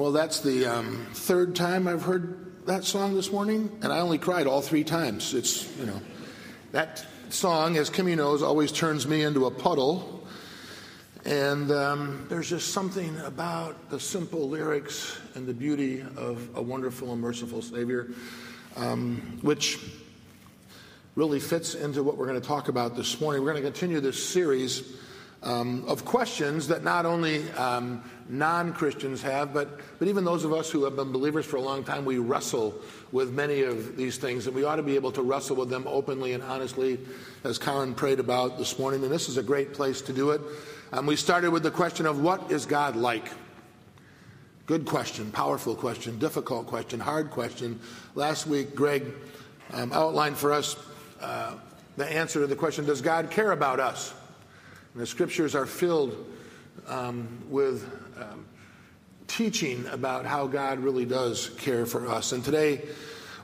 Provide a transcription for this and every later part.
Well, that's the um, third time I've heard that song this morning, and I only cried all three times. It's, you know, that song, as Kimmy knows, always turns me into a puddle. And um, there's just something about the simple lyrics and the beauty of a wonderful and merciful Savior, um, which really fits into what we're going to talk about this morning. We're going to continue this series um, of questions that not only um, non Christians have, but, but even those of us who have been believers for a long time, we wrestle with many of these things, and we ought to be able to wrestle with them openly and honestly, as Karen prayed about this morning. And this is a great place to do it. Um, we started with the question of what is God like? Good question, powerful question, difficult question, hard question. Last week, Greg um, outlined for us uh, the answer to the question Does God care about us? And the scriptures are filled um, with um, teaching about how God really does care for us. And today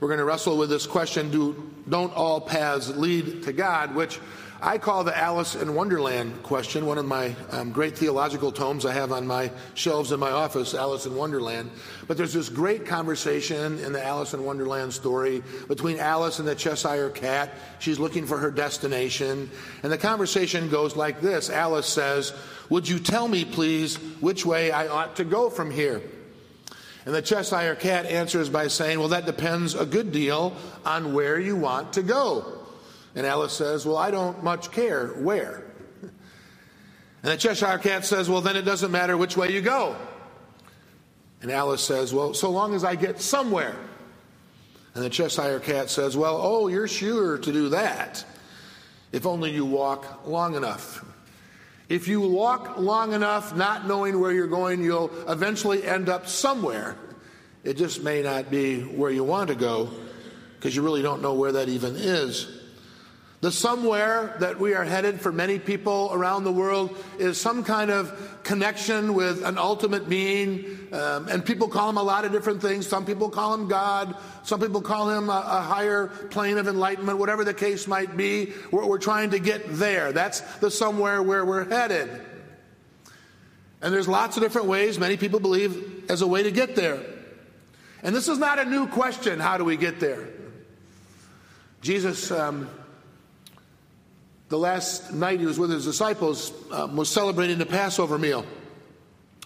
we're going to wrestle with this question do, Don't all paths lead to God? which I call the Alice in Wonderland question, one of my um, great theological tomes I have on my shelves in my office, Alice in Wonderland. But there's this great conversation in the Alice in Wonderland story between Alice and the Cheshire Cat. She's looking for her destination. And the conversation goes like this Alice says, Would you tell me, please, which way I ought to go from here? And the Cheshire Cat answers by saying, Well, that depends a good deal on where you want to go. And Alice says, Well, I don't much care where. And the Cheshire Cat says, Well, then it doesn't matter which way you go. And Alice says, Well, so long as I get somewhere. And the Cheshire Cat says, Well, oh, you're sure to do that if only you walk long enough. If you walk long enough, not knowing where you're going, you'll eventually end up somewhere. It just may not be where you want to go because you really don't know where that even is. The somewhere that we are headed for many people around the world is some kind of connection with an ultimate being. Um, and people call him a lot of different things. Some people call him God. Some people call him a, a higher plane of enlightenment, whatever the case might be. We're, we're trying to get there. That's the somewhere where we're headed. And there's lots of different ways, many people believe, as a way to get there. And this is not a new question how do we get there? Jesus. Um, the last night he was with his disciples um, was celebrating the Passover meal.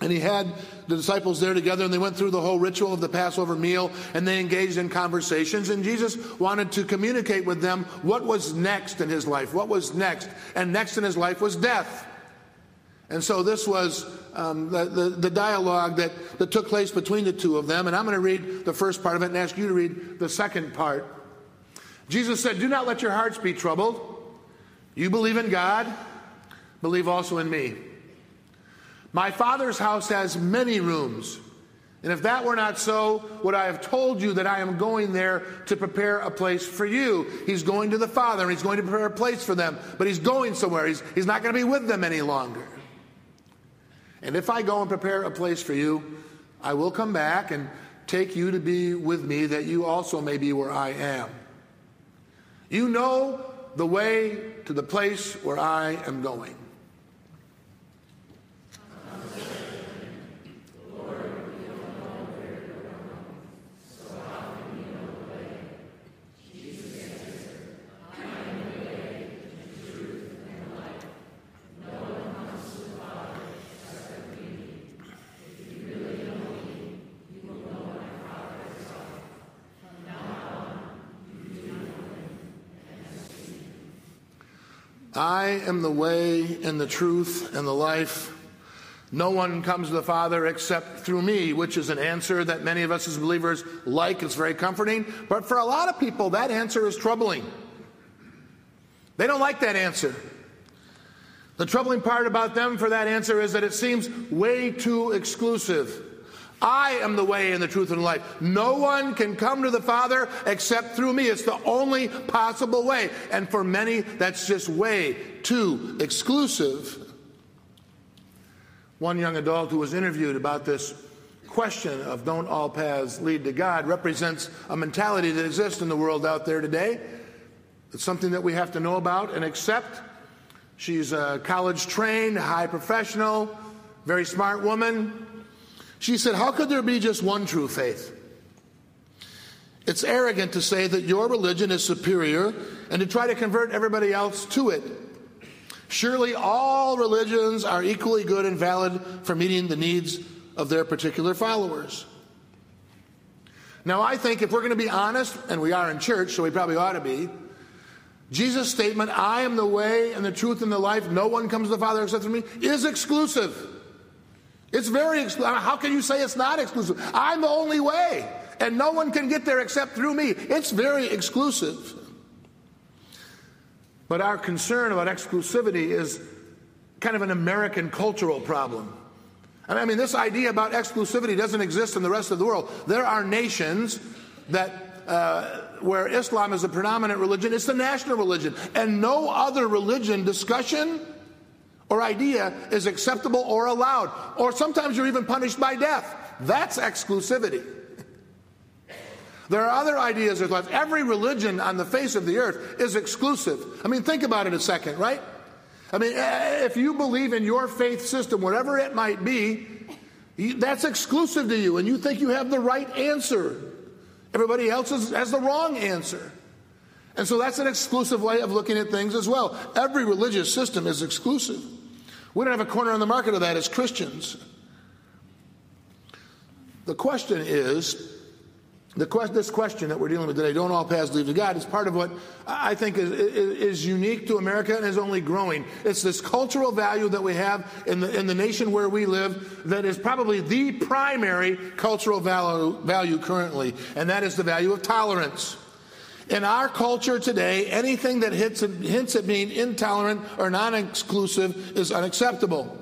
And he had the disciples there together, and they went through the whole ritual of the Passover meal, and they engaged in conversations. And Jesus wanted to communicate with them what was next in his life. What was next? And next in his life was death. And so this was um, the, the, the, dialogue that, that took place between the two of them. And I'm going to read the first part of it and ask you to read the second part. Jesus said, Do not let your hearts be troubled. You believe in God, believe also in me. My Father's house has many rooms. And if that were not so, would I have told you that I am going there to prepare a place for you? He's going to the Father and he's going to prepare a place for them, but he's going somewhere. He's, he's not going to be with them any longer. And if I go and prepare a place for you, I will come back and take you to be with me that you also may be where I am. You know the way to the place where I am going. I am the way and the truth and the life. No one comes to the Father except through me, which is an answer that many of us as believers like. It's very comforting. But for a lot of people, that answer is troubling. They don't like that answer. The troubling part about them for that answer is that it seems way too exclusive. I am the way and the truth and the life. No one can come to the Father except through me. It's the only possible way. And for many, that's just way too exclusive. One young adult who was interviewed about this question of don't all paths lead to God represents a mentality that exists in the world out there today. It's something that we have to know about and accept. She's a college trained, high professional, very smart woman She said, How could there be just one true faith? It's arrogant to say that your religion is superior and to try to convert everybody else to it. Surely all religions are equally good and valid for meeting the needs of their particular followers. Now, I think if we're going to be honest, and we are in church, so we probably ought to be, Jesus' statement, I am the way and the truth and the life, no one comes to the Father except through me, is exclusive. It's very exclusive. How can you say it's not exclusive? I'm the only way, and no one can get there except through me. It's very exclusive. But our concern about exclusivity is kind of an American cultural problem. And I mean, this idea about exclusivity doesn't exist in the rest of the world. There are nations that uh, where Islam is the predominant religion, it's the national religion, and no other religion discussion or idea is acceptable or allowed, or sometimes you're even punished by death. That's exclusivity. There are other ideas or thoughts. Every religion on the face of the earth is exclusive. I mean, think about it a second, right? I mean, eh, if you believe in your faith system, whatever it might be, that's exclusive to you, and you think you have the right answer. Everybody else has the wrong answer. And so that's an exclusive way of looking at things as well. Every religious system is exclusive. We don't have a corner on the market of that as Christians. The question is the quest, this question that we're dealing with today, don't all paths lead to God, is part of what I think is, is, unique to America and is only growing. It's this cultural value that we have in the, in the nation where we live that is probably the primary cultural value, value currently, and that is the value of tolerance. In our culture today, anything that hits, hints at being intolerant or non exclusive is unacceptable.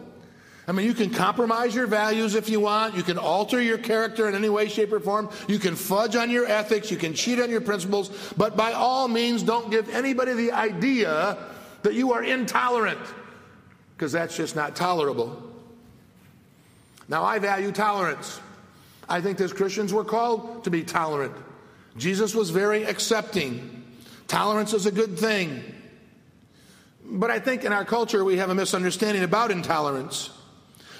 I mean, you can compromise your values if you want. You can alter your character in any way, shape, or form. You can fudge on your ethics. You can cheat on your principles. But by all means, don't give anybody the idea that you are intolerant, because that's just not tolerable. Now, I value tolerance. I think as Christians, we're called to be tolerant. Jesus was very accepting. Tolerance is a good thing. But I think in our culture, we have a misunderstanding about intolerance.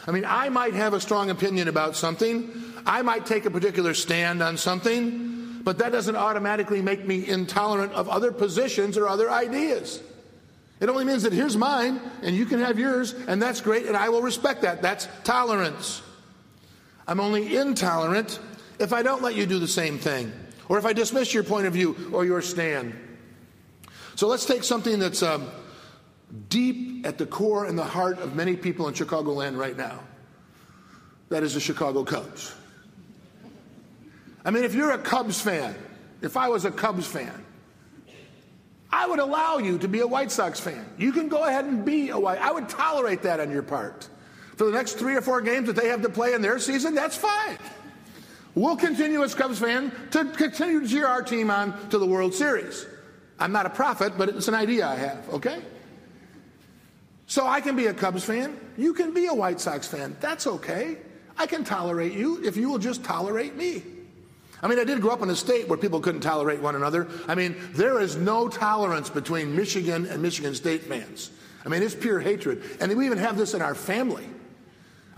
I mean, I might have a strong opinion about something, I might take a particular stand on something, but that doesn't automatically make me intolerant of other positions or other ideas. It only means that here's mine and you can have yours, and that's great, and I will respect that. That's tolerance. I'm only intolerant if I don't let you do the same thing, or if I dismiss your point of view or your stand. So let's take something that's um, deep at the core and the heart of many people in Chicagoland right now. That is the Chicago Cubs. I mean, if you're a Cubs fan, if I was a Cubs fan, I would allow you to be a White Sox fan. You can go ahead and be a White. I would tolerate that on your part. For the next three or four games that they have to play in their season, that's fine. We'll continue as Cubs fan to continue to cheer our team on to the World Series. I'm not a prophet, but it's an idea I have, okay? So I can be a Cubs fan. You can be a White Sox fan. That's okay. I can tolerate you if you will just tolerate me. I mean, I did grow up in a state where people couldn't tolerate one another. I mean, there is no tolerance between Michigan and Michigan State fans. I mean, it's pure hatred. And we even have this in our family.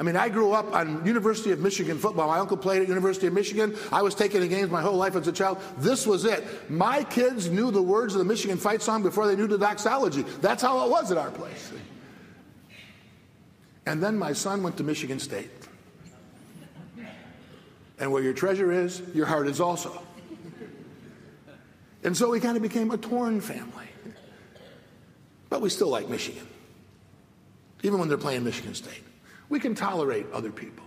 I mean, I grew up on University of Michigan football. My uncle played at University of Michigan. I was taking the games my whole life as a child. This was it. My kids knew the words of the Michigan fight song before they knew the doxology. That's how it was at our place. And then my son went to Michigan State. And where your treasure is, your heart is also. And so we kind of became a torn family. But we still like Michigan, even when they're playing Michigan State. We can tolerate other people.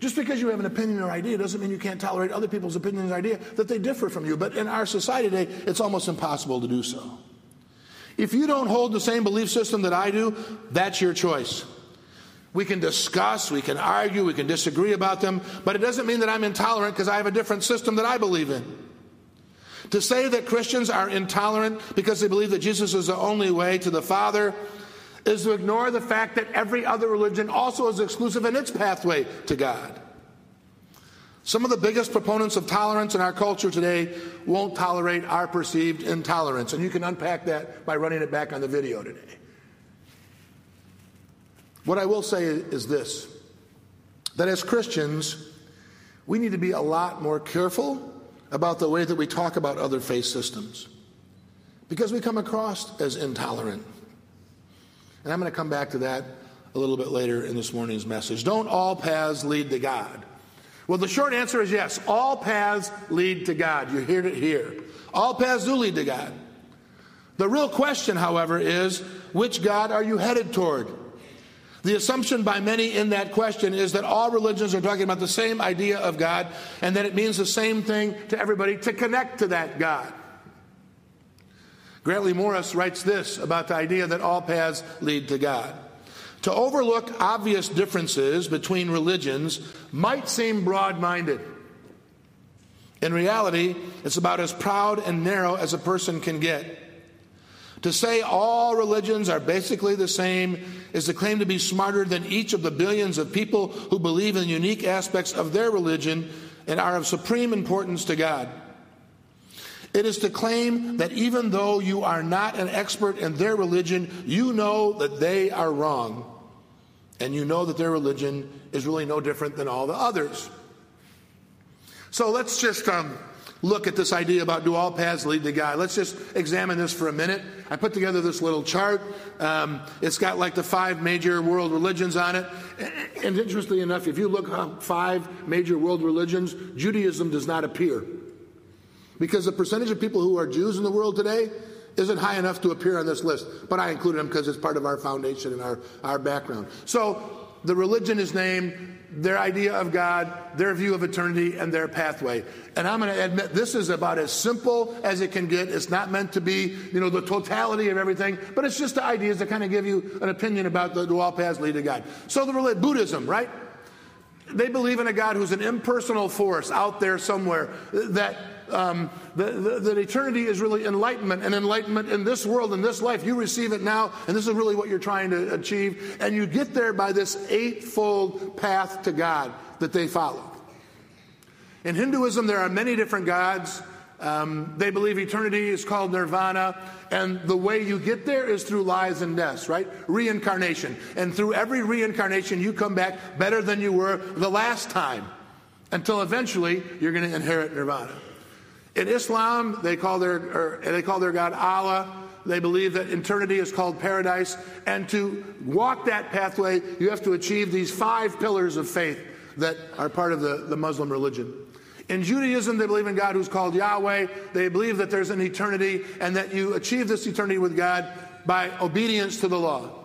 Just because you have an opinion or idea doesn't mean you can't tolerate other people's opinions or idea that they differ from you. But in our society today, it's almost impossible to do so. If you don't hold the same belief system that I do, that's your choice. We can discuss, we can argue, we can disagree about them, but it doesn't mean that I'm intolerant because I have a different system that I believe in. To say that Christians are intolerant because they believe that Jesus is the only way to the Father is to ignore the fact that every other religion also is exclusive in its pathway to God. Some of the biggest proponents of tolerance in our culture today won't tolerate our perceived intolerance, and you can unpack that by running it back on the video today. What I will say is this that as Christians, we need to be a lot more careful about the way that we talk about other faith systems because we come across as intolerant. And I'm going to come back to that a little bit later in this morning's message. Don't all paths lead to God? Well, the short answer is yes. All paths lead to God. You heard it here. All paths do lead to God. The real question, however, is which God are you headed toward? The assumption by many in that question is that all religions are talking about the same idea of God and that it means the same thing to everybody to connect to that God. Grantley Morris writes this about the idea that all paths lead to God. To overlook obvious differences between religions might seem broad minded. In reality, it's about as proud and narrow as a person can get. To say all religions are basically the same is to claim to be smarter than each of the billions of people who believe in unique aspects of their religion and are of supreme importance to God. It is to claim that even though you are not an expert in their religion, you know that they are wrong. And you know that their religion is really no different than all the others. So let's just um, look at this idea about do all paths lead to God. Let's just examine this for a minute. I put together this little chart. Um, it's got like the five major world religions on it. And interestingly enough, if you look up five major world religions, Judaism does not appear. Because the percentage of people who are Jews in the world today isn't high enough to appear on this list. But I included them because it's part of our foundation and our, our background. So the religion is named, their idea of God, their view of eternity, and their pathway. And I'm going to admit this is about as simple as it can get. It's not meant to be, you know, the totality of everything, but it's just the ideas that kind of give you an opinion about the, the all paths lead to God. So the religion, Buddhism, right? They believe in a God who's an impersonal force out there somewhere that um, that eternity is really enlightenment, and enlightenment in this world, in this life. You receive it now, and this is really what you're trying to achieve. And you get there by this eightfold path to God that they follow. In Hinduism, there are many different gods. Um, they believe eternity is called nirvana, and the way you get there is through lives and deaths, right? Reincarnation. And through every reincarnation, you come back better than you were the last time until eventually you're going to inherit nirvana. In Islam, they call their, er, they call their God Allah. They believe that eternity is called paradise. And to walk that pathway, you have to achieve these five pillars of faith that are part of the, the Muslim religion. In Judaism, they believe in God who's called Yahweh. They believe that there's an eternity and that you achieve this eternity with God by obedience to the law.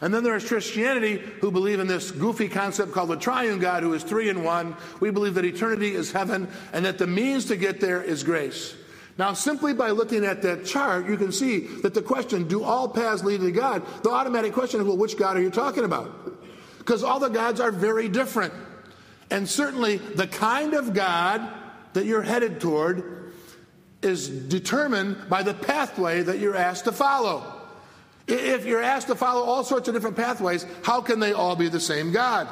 And then there's Christianity who believe in this goofy concept called the triune God who is three in one. We believe that eternity is heaven and that the means to get there is grace. Now, simply by looking at that chart, you can see that the question, do all paths lead to God? The automatic question is, well, which God are you talking about? Because all the gods are very different. And certainly the kind of God that you're headed toward is determined by the pathway that you're asked to follow. If you're asked to follow all sorts of different pathways, how can they all be the same God?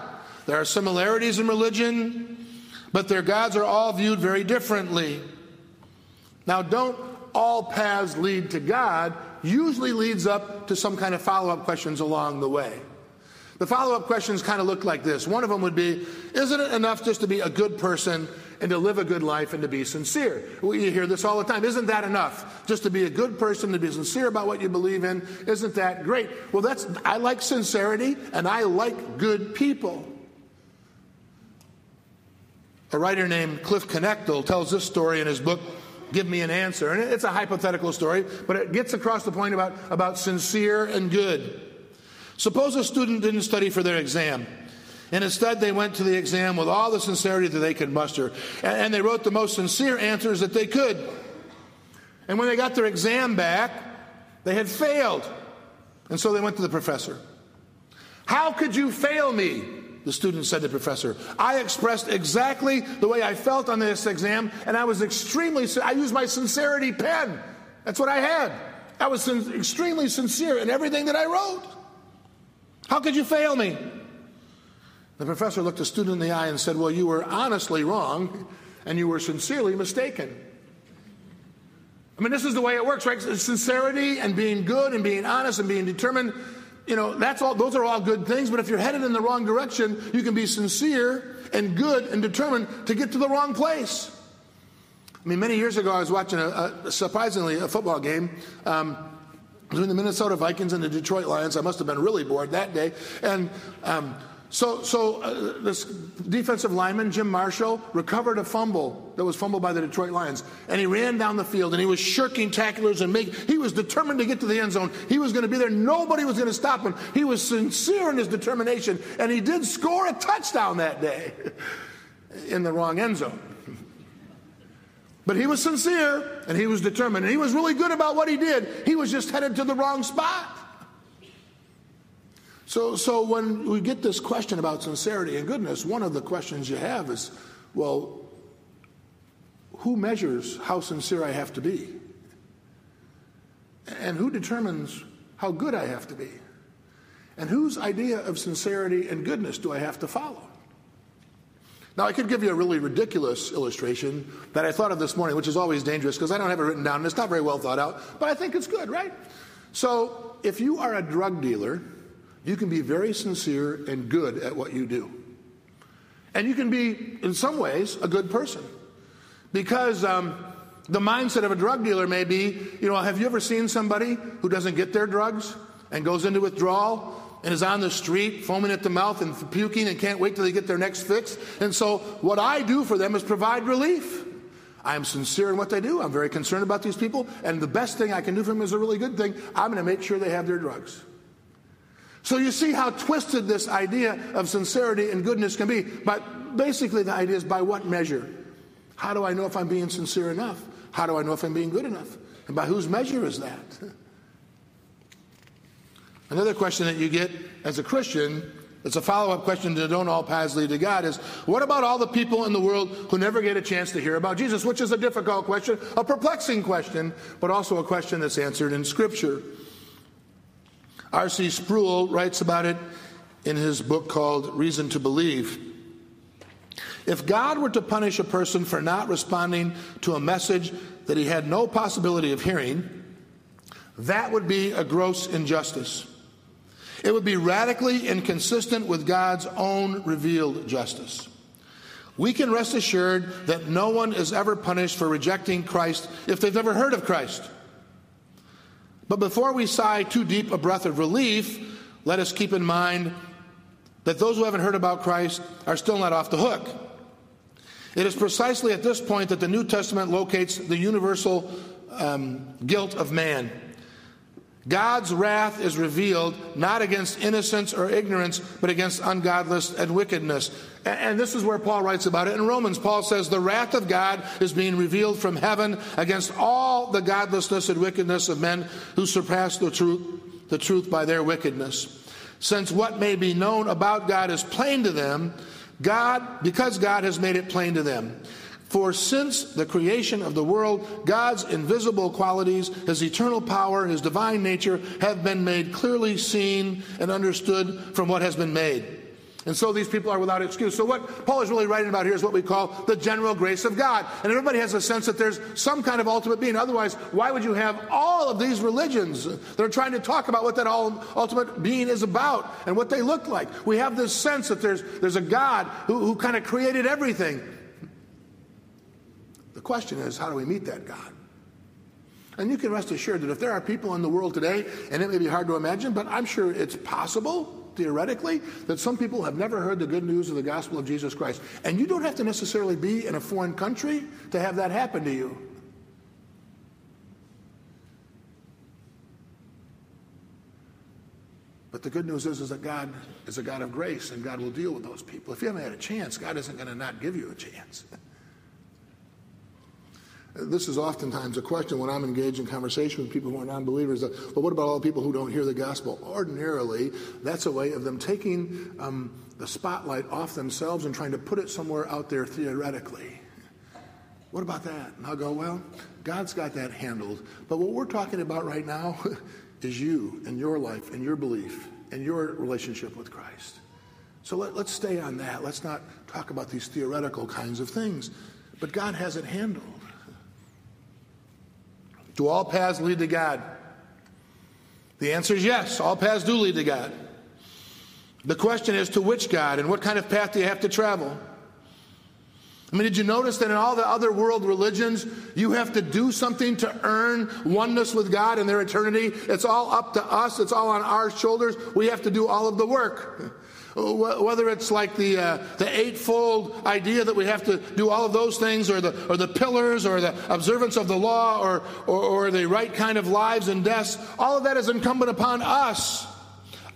There are similarities in religion, but their gods are all viewed very differently. Now, don't all paths lead to God usually leads up to some kind of follow up questions along the way. The follow up questions kind of look like this. One of them would be Isn't it enough just to be a good person and to live a good life and to be sincere. We hear this all the time. Isn't that enough? Just to be a good person, to be sincere about what you believe in, isn't that great? Well, that's I like sincerity and I like good people. A writer named Cliff Knechtle tells this story in his book give me an answer. And it's a hypothetical story, but it gets across the point about, about sincere and good. Suppose a student didn't study for their exam. And instead, they went to the exam with all the sincerity that they could muster. And, they wrote the most sincere answers that they could. And when they got their exam back, they had failed. And so they went to the professor. How could you fail me? The student said to the professor. I expressed exactly the way I felt on this exam, and I was extremely, I used my sincerity pen. That's what I had. I was extremely sincere in everything that I wrote. How could you fail me? The professor looked the student in the eye and said, Well, you were honestly wrong and you were sincerely mistaken. I mean, this is the way it works, right? Sincerity and being good and being honest and being determined, you know, that's all, those are all good things, but if you're headed in the wrong direction, you can be sincere and good and determined to get to the wrong place. I mean, many years ago, I was watching a, a surprisingly a football game. Um, between the Minnesota Vikings and the Detroit Lions. I must have been really bored that day. And um, so, so uh, this defensive lineman, Jim Marshall, recovered a fumble that was fumbled by the Detroit Lions. And he ran down the field and he was shirking tacklers and make, he was determined to get to the end zone. He was going to be there. Nobody was going to stop him. He was sincere in his determination. And he did score a touchdown that day in the wrong end zone. But he was sincere and he was determined. And he was really good about what he did. He was just headed to the wrong spot. So, so when we get this question about sincerity and goodness, one of the questions you have is, well, who measures how sincere I have to be? And who determines how good I have to be? And whose idea of sincerity and goodness do I have to follow? Now, I could give you a really ridiculous illustration that I thought of this morning, which is always dangerous because I don't have it written down and it's not very well thought out, but I think it's good, right? So, if you are a drug dealer, you can be very sincere and good at what you do. And you can be, in some ways, a good person. Because um, the mindset of a drug dealer may be you know, have you ever seen somebody who doesn't get their drugs and goes into withdrawal and is on the street foaming at the mouth and puking and can't wait till they get their next fix? And so, what I do for them is provide relief. I am sincere in what they do. I'm very concerned about these people. And the best thing I can do for them is a really good thing. I'm going to make sure they have their drugs. So you see how twisted this idea of sincerity and goodness can be. But basically, the idea is by what measure? How do I know if I'm being sincere enough? How do I know if I'm being good enough? And by whose measure is that? Another question that you get as a Christian, it's a follow up question to Don't All Paths Lead to God, is what about all the people in the world who never get a chance to hear about Jesus? Which is a difficult question, a perplexing question, but also a question that's answered in Scripture. R.C. Sproul writes about it in his book called Reason to Believe. If God were to punish a person for not responding to a message that he had no possibility of hearing, that would be a gross injustice. It would be radically inconsistent with God's own revealed justice. We can rest assured that no one is ever punished for rejecting Christ if they've never heard of Christ. But before we sigh too deep a breath of relief, let us keep in mind that those who haven't heard about Christ are still not off the hook. It is precisely at this point that the New Testament locates the universal um, guilt of man. God's wrath is revealed not against innocence or ignorance, but against ungodliness and wickedness. And this is where Paul writes about it in Romans. Paul says, The wrath of God is being revealed from heaven against all the godlessness and wickedness of men who surpass the truth, the truth by their wickedness. Since what may be known about God is plain to them, God, because God has made it plain to them. For since the creation of the world, God's invisible qualities, his eternal power, his divine nature, have been made clearly seen and understood from what has been made. And so these people are without excuse. So what Paul is really writing about here is what we call the general grace of God. And everybody has a sense that there's some kind of ultimate being. Otherwise, why would you have all of these religions that are trying to talk about what that ultimate being is about and what they look like? We have this sense that there's, there's a God who, who kind of created everything question is, how do we meet that God? And you can rest assured that if there are people in the world today, and it may be hard to imagine, but I'm sure it's possible, theoretically, that some people have never heard the good news of the gospel of Jesus Christ. And you don't have to necessarily be in a foreign country to have that happen to you. But the good news is, is that God is a God of grace and God will deal with those people. If you haven't had a chance, God isn't going to not give you a chance. This is oftentimes a question when I'm engaged in conversation with people who are non believers. Well, what about all the people who don't hear the gospel? Ordinarily, that's a way of them taking um, the spotlight off themselves and trying to put it somewhere out there theoretically. What about that? And I'll go, well, God's got that handled. But what we're talking about right now is you and your life and your belief and your relationship with Christ. So let, us stay on that. Let's not talk about these theoretical kinds of things. But God has it handled. Do all paths lead to God? The answer is yes. All paths do lead to God. The question is to which God and what kind of path do you have to travel? I mean, did you notice that in all the other world religions, you have to do something to earn oneness with God and their eternity? It's all up to us, it's all on our shoulders. We have to do all of the work. Whether it's like the, uh, the eightfold idea that we have to do all of those things, or the, or the pillars, or the observance of the law, or, or, or the right kind of lives and deaths, all of that is incumbent upon us.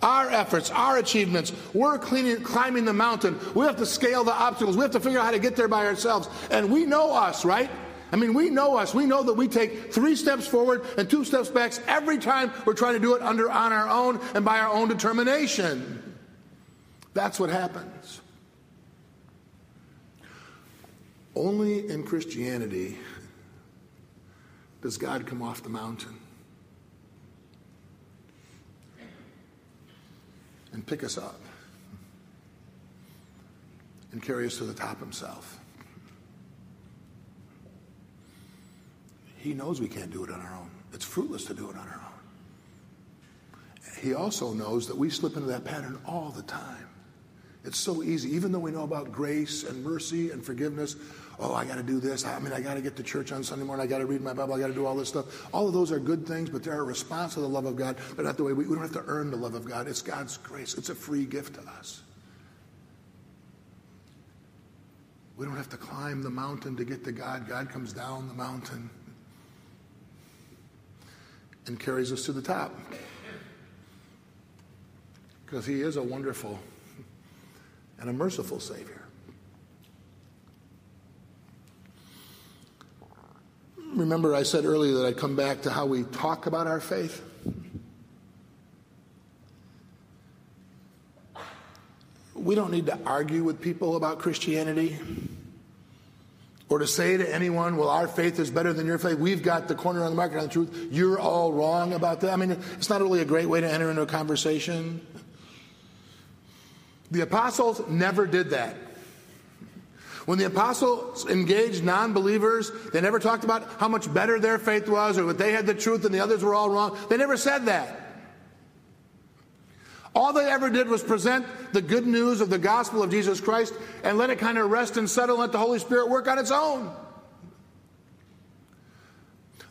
Our efforts, our achievements, we're cleaning, climbing the mountain. We have to scale the obstacles. We have to figure out how to get there by ourselves. And we know us, right? I mean, we know us. We know that we take three steps forward and two steps back every time we're trying to do it under on our own and by our own determination. That's what happens. Only in Christianity does God come off the mountain and pick us up and carry us to the top himself. He knows we can't do it on our own. It's fruitless to do it on our own. He also knows that we slip into that pattern all the time. It's so easy, even though we know about grace and mercy and forgiveness. Oh, I got to do this. I mean, I got to get to church on Sunday morning. I got to read my Bible. I got to do all this stuff. All of those are good things, but they're a response to the love of God. They're not the way we, we don't have to earn the love of God. It's God's grace. It's a free gift to us. We don't have to climb the mountain to get to God. God comes down the mountain and carries us to the top. Because he is a wonderful and a merciful Savior. Remember, I said earlier that I'd come back to how we talk about our faith? We don't need to argue with people about Christianity or to say to anyone, well, our faith is better than your faith. We've got the corner on the market on the truth. You're all wrong about that. I mean, it's not really a great way to enter into a conversation. The apostles never did that. When the apostles engaged non believers, they never talked about how much better their faith was or that they had the truth and the others were all wrong. They never said that. All they ever did was present the good news of the gospel of Jesus Christ and let it kind of rest and settle and let the Holy Spirit work on its own.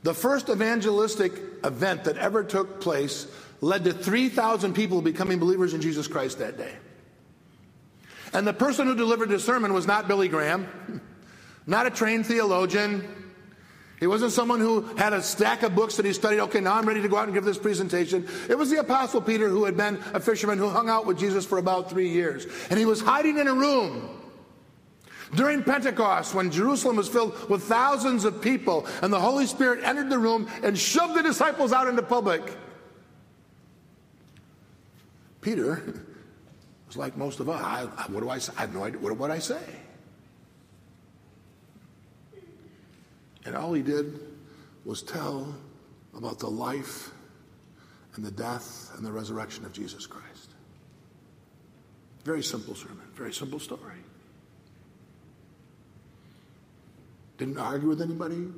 The first evangelistic event that ever took place led to 3,000 people becoming believers in Jesus Christ that day. And the person who delivered the sermon was not Billy Graham, not a trained theologian. He wasn't someone who had a stack of books that he studied. Okay, now I'm ready to go out and give this presentation. It was the Apostle Peter who had been a fisherman who hung out with Jesus for about three years. And he was hiding in a room during Pentecost when Jerusalem was filled with thousands of people and the Holy Spirit entered the room and shoved the disciples out into public. Peter was like most of us. I, what do I say? I have no idea. What would I say? And all he did was tell about the life and the death and the resurrection of Jesus Christ. Very simple sermon, very simple story. Didn't argue with anybody.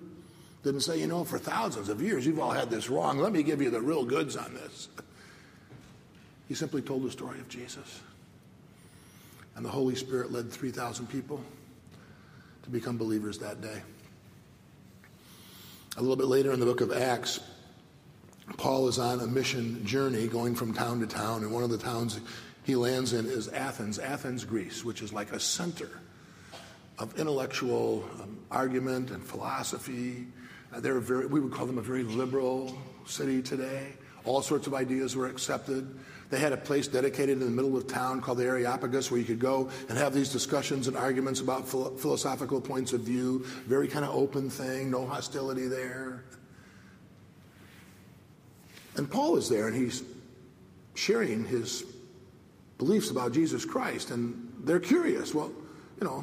Didn't say, you know, for thousands of years you've all had this wrong. Let me give you the real goods on this. He simply told the story of Jesus. And the Holy Spirit led 3,000 people to become believers that day. A little bit later in the book of Acts, Paul is on a mission journey going from town to town, and one of the towns he lands in is Athens, Athens, Greece, which is like a center of intellectual um, argument and philosophy. Uh, they're very, we would call them a very liberal city today. All sorts of ideas were accepted. They had a place dedicated in the middle of town called the Areopagus where you could go and have these discussions and arguments about philosophical points of view. Very kind of open thing, no hostility there. And Paul is there and he's sharing his beliefs about Jesus Christ. And they're curious. Well, you know,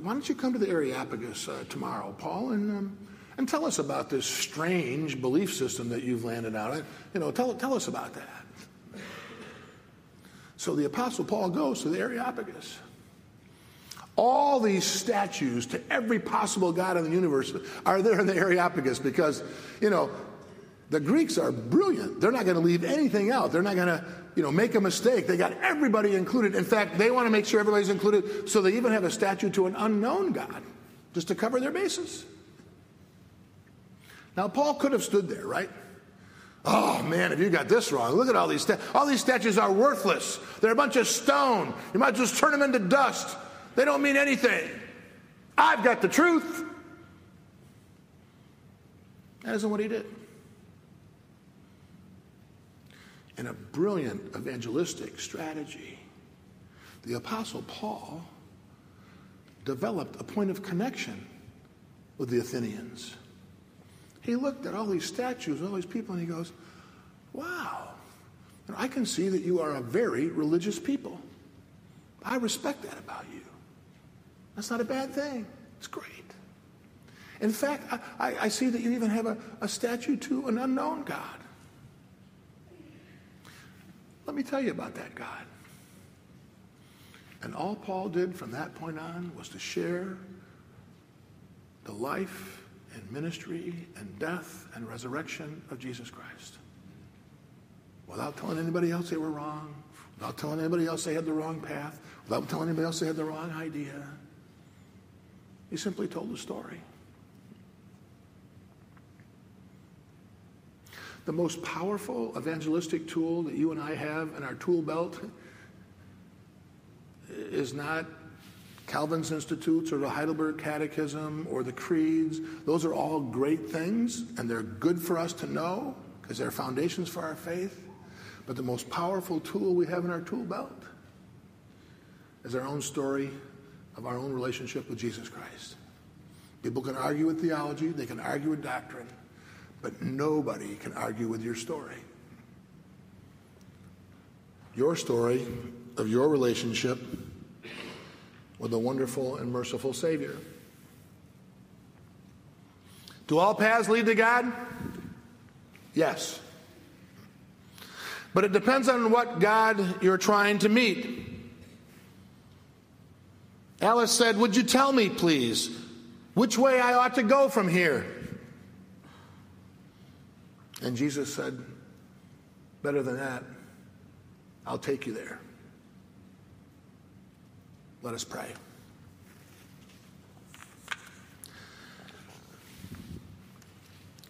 why don't you come to the Areopagus uh, tomorrow, Paul, and, um, and tell us about this strange belief system that you've landed out. You know, tell, tell us about that. So the Apostle Paul goes to the Areopagus. All these statues to every possible God in the universe are there in the Areopagus because, you know, The Greeks are brilliant. They're not going to leave anything out. They're not going to, you know, make a mistake. They got everybody included. In fact, they want to make sure everybody's included, so they even have a statue to an unknown God, just to cover their bases. Now, Paul could have stood there, right? Oh man, if you got this wrong, look at all these statues. All these statues are worthless. They're a bunch of stone. You might just turn them into dust. They don't mean anything. I've got the truth. That isn't what he did. In a brilliant evangelistic strategy, the Apostle Paul developed a point of connection with the Athenians. He looked at all these statues, all these people, and he goes, Wow, I can see that you are a very religious people. I respect that about you. That's not a bad thing, it's great. In fact, I, I see that you even have a, a statue to an unknown God. Let me tell you about that God. And all Paul did from that point on was to share the life and ministry and death and resurrection of Jesus Christ. Without telling anybody else they were wrong, without telling anybody else they had the wrong path, without telling anybody else they had the wrong idea. He simply told the story. The most powerful evangelistic tool that you and I have in our tool belt is not Calvin's Institutes or the Heidelberg Catechism or the creeds. Those are all great things and they're good for us to know because they're foundations for our faith. But the most powerful tool we have in our tool belt is our own story of our own relationship with Jesus Christ. People can argue with theology, they can argue with doctrine, but nobody can argue with your story. Your story of your relationship with a wonderful and merciful Savior. Do all paths lead to God? Yes. But it depends on what God you're trying to meet. Alice said, Would you tell me, please, which way I ought to go from here? And Jesus said, Better than that, I'll take you there. Let us pray.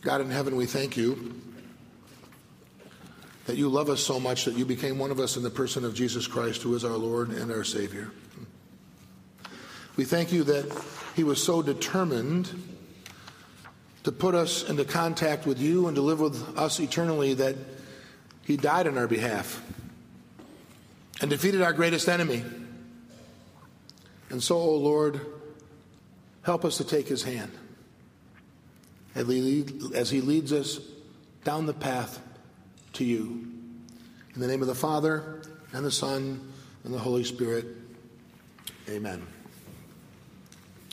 God in heaven, we thank you that you love us so much that you became one of us in the person of Jesus Christ, who is our Lord and our Savior. We thank you that he was so determined to put us into contact with you and to live with us eternally that he died on our behalf and defeated our greatest enemy. And so, O oh Lord, help us to take his hand as he leads us down the path to you. In the name of the Father, and the Son, and the Holy Spirit, amen.